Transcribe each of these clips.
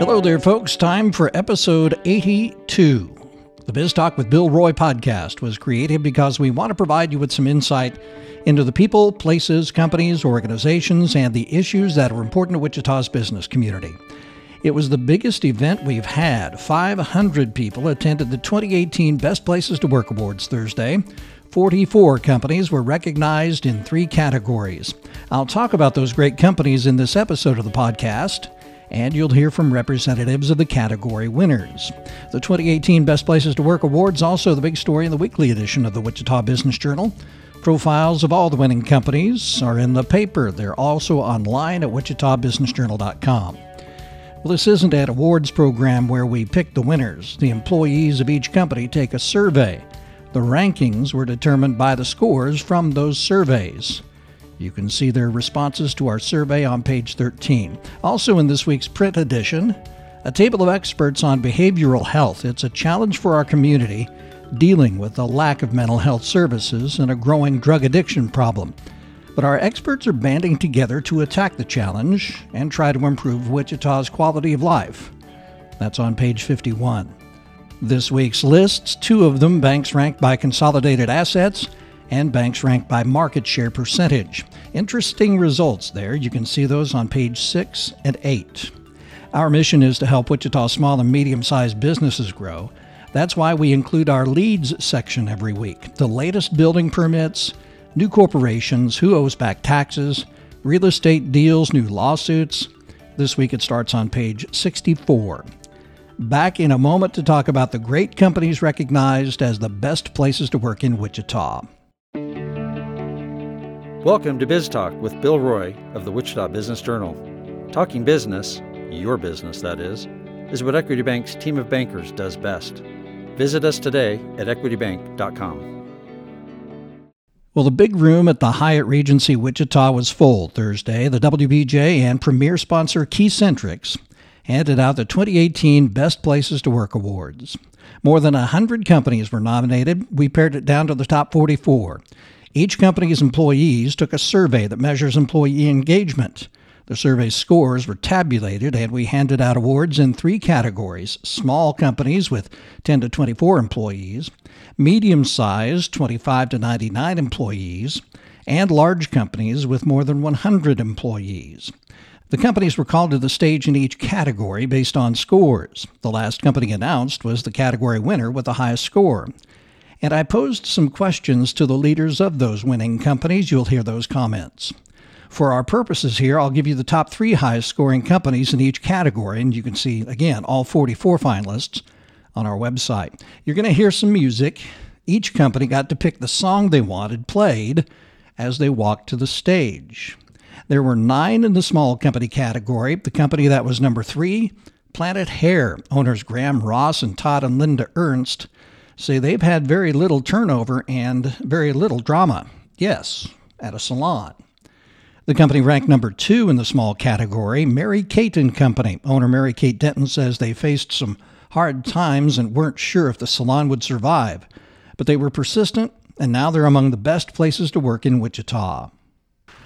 Hello there, folks. Time for episode 82. The Biz Talk with Bill Roy podcast was created because we want to provide you with some insight into the people, places, companies, organizations, and the issues that are important to Wichita's business community. It was the biggest event we've had. 500 people attended the 2018 Best Places to Work Awards Thursday. 44 companies were recognized in three categories. I'll talk about those great companies in this episode of the podcast and you'll hear from representatives of the category winners. The 2018 Best Places to Work Awards also the big story in the weekly edition of the Wichita Business Journal. Profiles of all the winning companies are in the paper. They're also online at wichitabusinessjournal.com. Well, this isn't an awards program where we pick the winners. The employees of each company take a survey. The rankings were determined by the scores from those surveys. You can see their responses to our survey on page 13. Also, in this week's print edition, a table of experts on behavioral health. It's a challenge for our community dealing with the lack of mental health services and a growing drug addiction problem. But our experts are banding together to attack the challenge and try to improve Wichita's quality of life. That's on page 51. This week's lists, two of them banks ranked by consolidated assets and banks ranked by market share percentage. Interesting results there. You can see those on page 6 and 8. Our mission is to help Wichita small and medium sized businesses grow. That's why we include our leads section every week the latest building permits, new corporations, who owes back taxes, real estate deals, new lawsuits. This week it starts on page 64. Back in a moment to talk about the great companies recognized as the best places to work in Wichita. Welcome to Biz Talk with Bill Roy of the Wichita Business Journal. Talking business, your business that is, is what Equity Bank's team of bankers does best. Visit us today at equitybank.com. Well, the big room at the Hyatt Regency Wichita was full Thursday. The WBJ and premier sponsor KeyCentrix handed out the 2018 Best Places to Work Awards. More than 100 companies were nominated. We pared it down to the top 44. Each company's employees took a survey that measures employee engagement. The survey scores were tabulated, and we handed out awards in three categories small companies with 10 to 24 employees, medium sized 25 to 99 employees, and large companies with more than 100 employees. The companies were called to the stage in each category based on scores. The last company announced was the category winner with the highest score and I posed some questions to the leaders of those winning companies. You'll hear those comments. For our purposes here, I'll give you the top three highest scoring companies in each category, and you can see, again, all 44 finalists on our website. You're going to hear some music. Each company got to pick the song they wanted played as they walked to the stage. There were nine in the small company category. The company that was number three, Planet Hair, owners Graham Ross and Todd and Linda Ernst, say they've had very little turnover and very little drama. Yes, at a salon. The company ranked number two in the small category, Mary Kate and Company. Owner Mary Kate Denton says they faced some hard times and weren't sure if the salon would survive, but they were persistent and now they're among the best places to work in Wichita.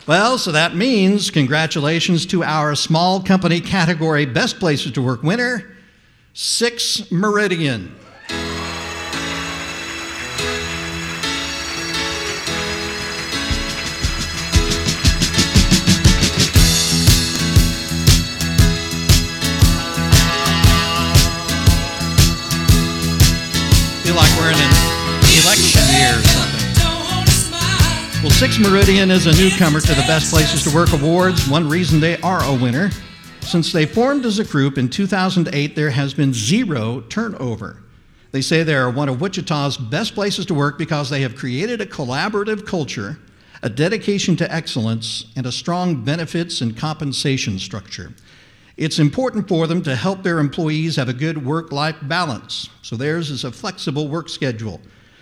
Well, so that means congratulations to our small company category best places to work winner, Six Meridian. Well, Six Meridian is a newcomer to the Best Places to Work Awards. One reason they are a winner since they formed as a group in 2008, there has been zero turnover. They say they are one of Wichita's best places to work because they have created a collaborative culture, a dedication to excellence, and a strong benefits and compensation structure. It's important for them to help their employees have a good work life balance, so theirs is a flexible work schedule.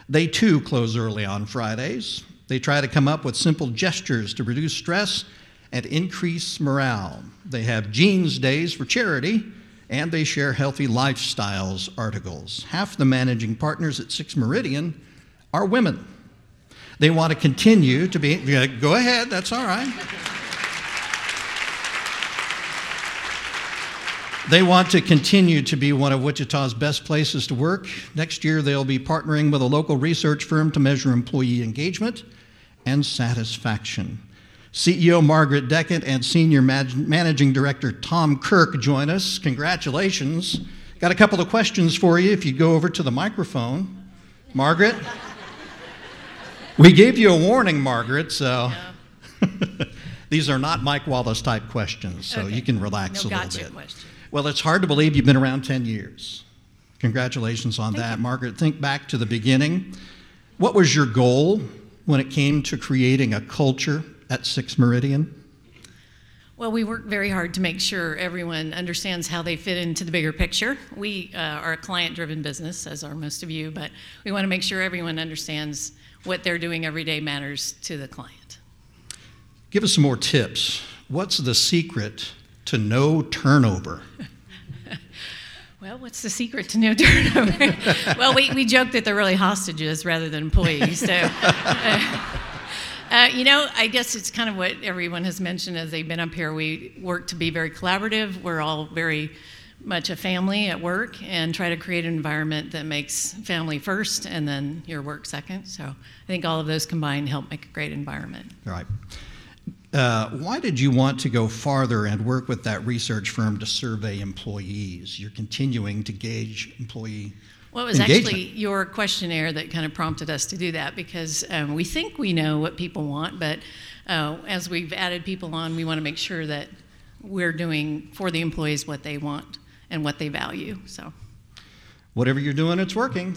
They too close early on Fridays. They try to come up with simple gestures to reduce stress and increase morale. They have Jeans Days for charity, and they share healthy lifestyles articles. Half the managing partners at Six Meridian are women. They want to continue to be, go ahead, that's all right. They want to continue to be one of Wichita's best places to work. Next year, they'll be partnering with a local research firm to measure employee engagement and satisfaction. CEO Margaret Deckett and Senior Managing Director Tom Kirk join us. Congratulations. Got a couple of questions for you if you go over to the microphone. Margaret? we gave you a warning, Margaret, so. These are not Mike Wallace type questions, so okay. you can relax no a little bit. Question. Well, it's hard to believe you've been around 10 years. Congratulations on Thank that. You. Margaret, think back to the beginning. What was your goal when it came to creating a culture at Six Meridian? Well, we work very hard to make sure everyone understands how they fit into the bigger picture. We uh, are a client driven business, as are most of you, but we want to make sure everyone understands what they're doing every day matters to the client. Give us some more tips. What's the secret to no turnover? well, what's the secret to no turnover? well, we, we joke that they're really hostages rather than employees. So, uh, uh, you know, I guess it's kind of what everyone has mentioned as they've been up here. We work to be very collaborative. We're all very much a family at work and try to create an environment that makes family first and then your work second. So I think all of those combined help make a great environment. Right. Uh, why did you want to go farther and work with that research firm to survey employees? You're continuing to gauge employee. Well, it was engagement. actually your questionnaire that kind of prompted us to do that because um, we think we know what people want, but uh, as we've added people on, we want to make sure that we're doing for the employees what they want and what they value. So, whatever you're doing, it's working.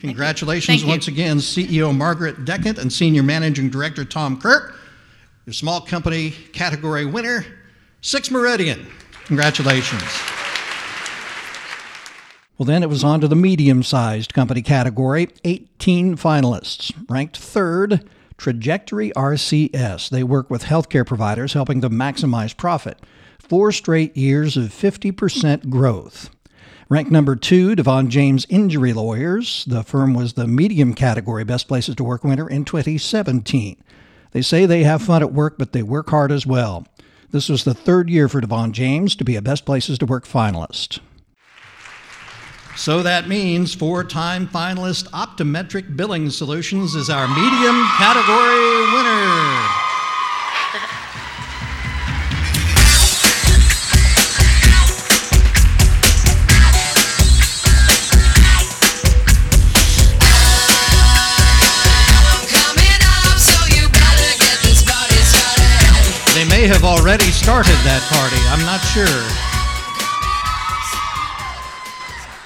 Congratulations once again, CEO Margaret Deckett and Senior Managing Director Tom Kirk your small company category winner, Six Meridian. Congratulations. Well, then it was on to the medium sized company category. 18 finalists. Ranked third, Trajectory RCS. They work with healthcare providers, helping them maximize profit. Four straight years of 50% growth. Ranked number two, DeVaughn James Injury Lawyers. The firm was the medium category Best Places to Work winner in 2017. They say they have fun at work, but they work hard as well. This was the third year for DeVaughn James to be a Best Places to Work finalist. So that means four time finalist Optometric Billing Solutions is our medium category winner. Started that party. I'm not sure.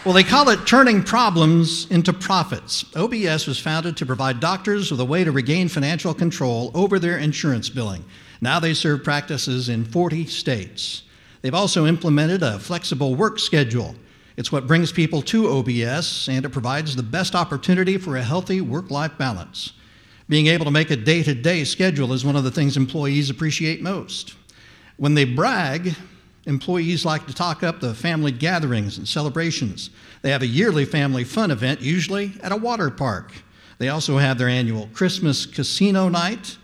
Well, they call it turning problems into profits. OBS was founded to provide doctors with a way to regain financial control over their insurance billing. Now they serve practices in 40 states. They've also implemented a flexible work schedule. It's what brings people to OBS, and it provides the best opportunity for a healthy work life balance. Being able to make a day to day schedule is one of the things employees appreciate most. When they brag, employees like to talk up the family gatherings and celebrations. They have a yearly family fun event, usually at a water park. They also have their annual Christmas casino night,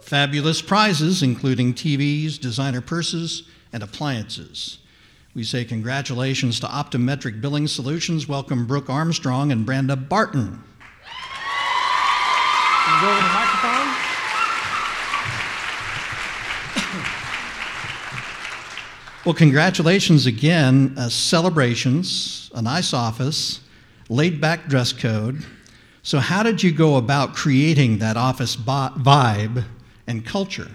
fabulous prizes, including TVs, designer purses, and appliances. We say congratulations to Optometric Billing Solutions. Welcome Brooke Armstrong and Brandon Barton go over the microphone. Well, congratulations again. Uh, celebrations, a nice office, laid back dress code. So, how did you go about creating that office vibe and culture?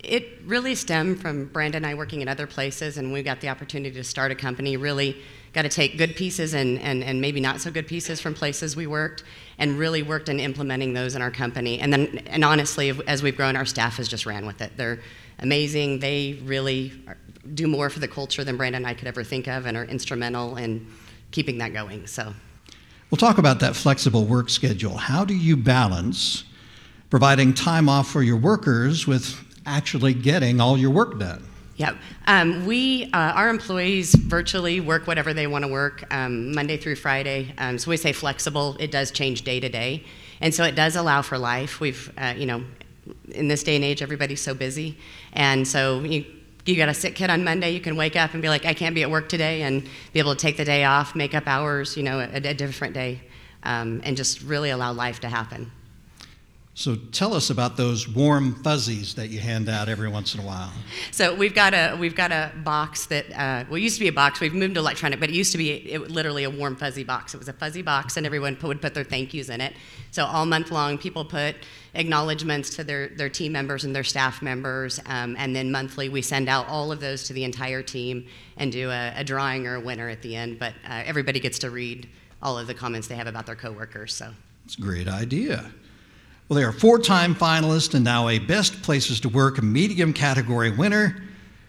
It really stemmed from Brandon and I working in other places, and we got the opportunity to start a company. Really got to take good pieces and, and, and maybe not so good pieces from places we worked and really worked in implementing those in our company. And then, and honestly, as we've grown, our staff has just ran with it. They're amazing. They really do more for the culture than Brandon and I could ever think of and are instrumental in keeping that going. So, we'll talk about that flexible work schedule. How do you balance providing time off for your workers with actually getting all your work done? Yeah, um, we uh, our employees virtually work whatever they want to work um, Monday through Friday. Um, so we say flexible. It does change day to day, and so it does allow for life. We've uh, you know, in this day and age, everybody's so busy, and so you, you got a sick kid on Monday, you can wake up and be like, I can't be at work today, and be able to take the day off, make up hours, you know, a, a different day, um, and just really allow life to happen. So tell us about those warm fuzzies that you hand out every once in a while. So we've got a we've got a box that uh, well it used to be a box. We've moved to electronic, but it used to be it, literally a warm fuzzy box. It was a fuzzy box, and everyone put, would put their thank yous in it. So all month long, people put acknowledgments to their their team members and their staff members, um, and then monthly we send out all of those to the entire team and do a, a drawing or a winner at the end. But uh, everybody gets to read all of the comments they have about their coworkers. So it's a great idea. Well, they are four time finalists and now a Best Places to Work medium category winner.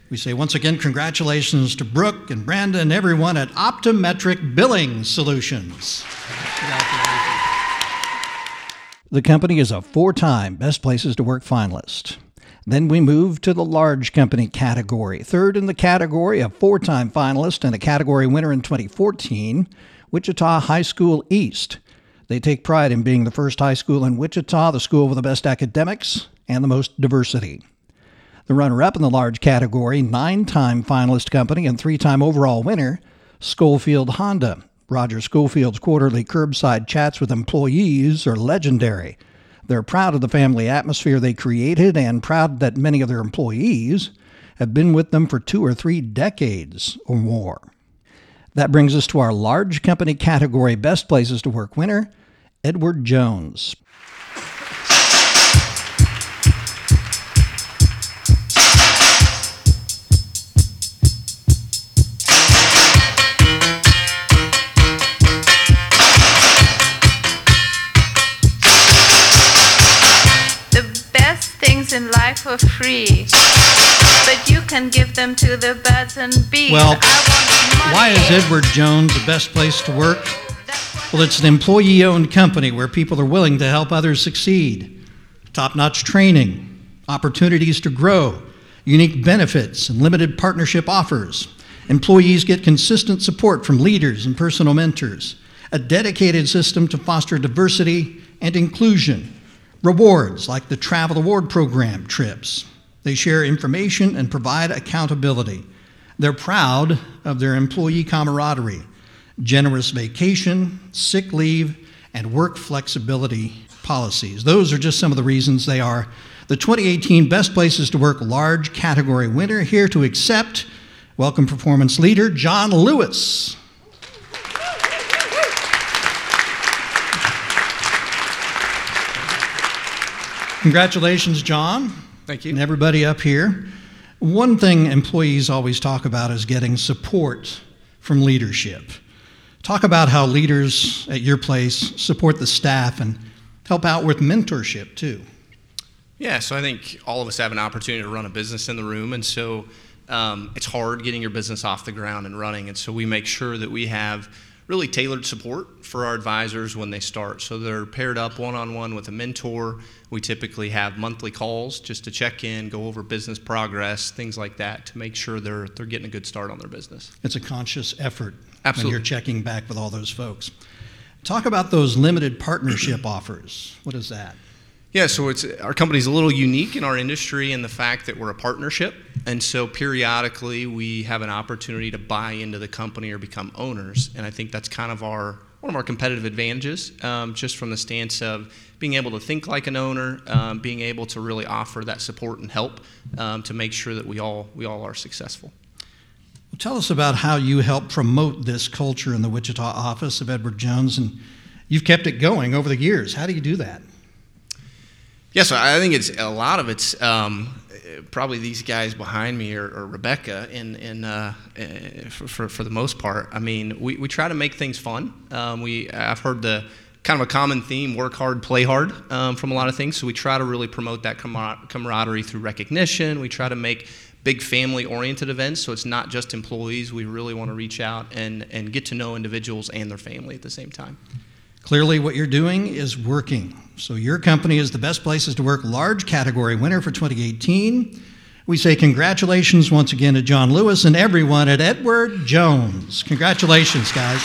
We say once again, congratulations to Brooke and Brandon and everyone at Optometric Billing Solutions. The company is a four time Best Places to Work finalist. Then we move to the large company category. Third in the category, a four time finalist and a category winner in 2014, Wichita High School East. They take pride in being the first high school in Wichita, the school with the best academics and the most diversity. The runner up in the large category, nine time finalist company and three time overall winner, Scholfield Honda. Roger Scholfield's quarterly curbside chats with employees are legendary. They're proud of the family atmosphere they created and proud that many of their employees have been with them for two or three decades or more. That brings us to our large company category Best Places to Work winner, Edward Jones. The best things in life are free, but you can give them to the birds and bees. Well, why is Edward Jones the best place to work? Well, it's an employee owned company where people are willing to help others succeed. Top notch training, opportunities to grow, unique benefits, and limited partnership offers. Employees get consistent support from leaders and personal mentors, a dedicated system to foster diversity and inclusion, rewards like the Travel Award Program trips. They share information and provide accountability. They're proud of their employee camaraderie generous vacation, sick leave, and work flexibility policies. Those are just some of the reasons they are the 2018 Best Places to Work large category winner. Here to accept, welcome performance leader John Lewis. Congratulations, John. Thank you. And everybody up here. One thing employees always talk about is getting support from leadership. Talk about how leaders at your place support the staff and help out with mentorship too. Yeah, so I think all of us have an opportunity to run a business in the room, and so um, it's hard getting your business off the ground and running. And so we make sure that we have really tailored support for our advisors when they start. So they're paired up one on one with a mentor. We typically have monthly calls just to check in, go over business progress, things like that to make sure they're, they're getting a good start on their business. It's a conscious effort Absolutely. when you're checking back with all those folks. Talk about those limited partnership offers. What is that? Yeah, so it's our company's a little unique in our industry in the fact that we're a partnership, and so periodically we have an opportunity to buy into the company or become owners, and I think that's kind of our one of our competitive advantages, um, just from the stance of being able to think like an owner, um, being able to really offer that support and help um, to make sure that we all we all are successful. Well, tell us about how you help promote this culture in the Wichita office of Edward Jones, and you've kept it going over the years. How do you do that? Yeah, so I think it's a lot of it's um, probably these guys behind me or, or Rebecca, in, uh, for, for, for, the most part. I mean, we, we try to make things fun. Um, we, I've heard the kind of a common theme work hard, play hard um, from a lot of things. So we try to really promote that camaraderie through recognition. We try to make big family oriented events so it's not just employees. We really want to reach out and, and get to know individuals and their family at the same time. Clearly, what you're doing is working. So, your company is the best places to work large category winner for 2018. We say congratulations once again to John Lewis and everyone at Edward Jones. Congratulations, guys.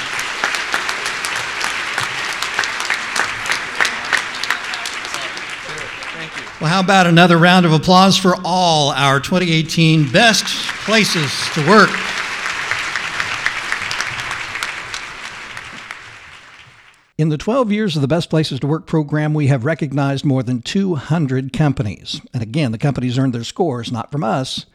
Well, how about another round of applause for all our 2018 best places to work? In the 12 years of the Best Places to Work program, we have recognized more than 200 companies. And again, the companies earned their scores not from us,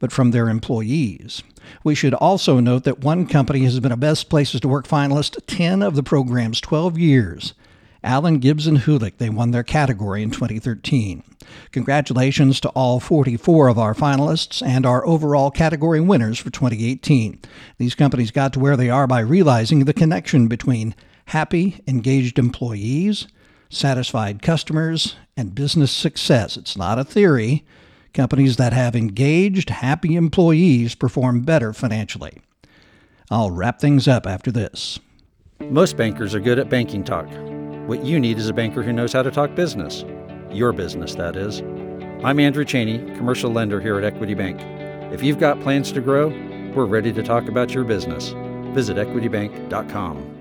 but from their employees. We should also note that one company has been a Best Places to Work finalist 10 of the program's 12 years. Allen Gibbs and Houlik, they won their category in 2013. Congratulations to all 44 of our finalists and our overall category winners for 2018. These companies got to where they are by realizing the connection between happy, engaged employees, satisfied customers, and business success. It's not a theory. Companies that have engaged, happy employees perform better financially. I'll wrap things up after this. Most bankers are good at banking talk. What you need is a banker who knows how to talk business. Your business, that is. I'm Andrew Cheney, commercial lender here at Equity Bank. If you've got plans to grow, we're ready to talk about your business. Visit equitybank.com.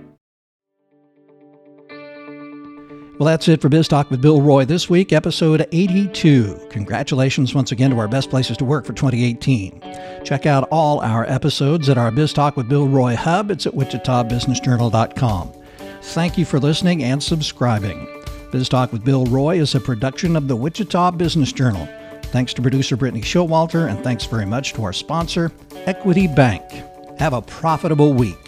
Well, that's it for Biz Talk with Bill Roy this week, episode 82. Congratulations once again to our best places to work for 2018. Check out all our episodes at our Biz Talk with Bill Roy hub. It's at wichitabusinessjournal.com. Thank you for listening and subscribing. Biz Talk with Bill Roy is a production of the Wichita Business Journal. Thanks to producer Brittany Showalter, and thanks very much to our sponsor, Equity Bank. Have a profitable week.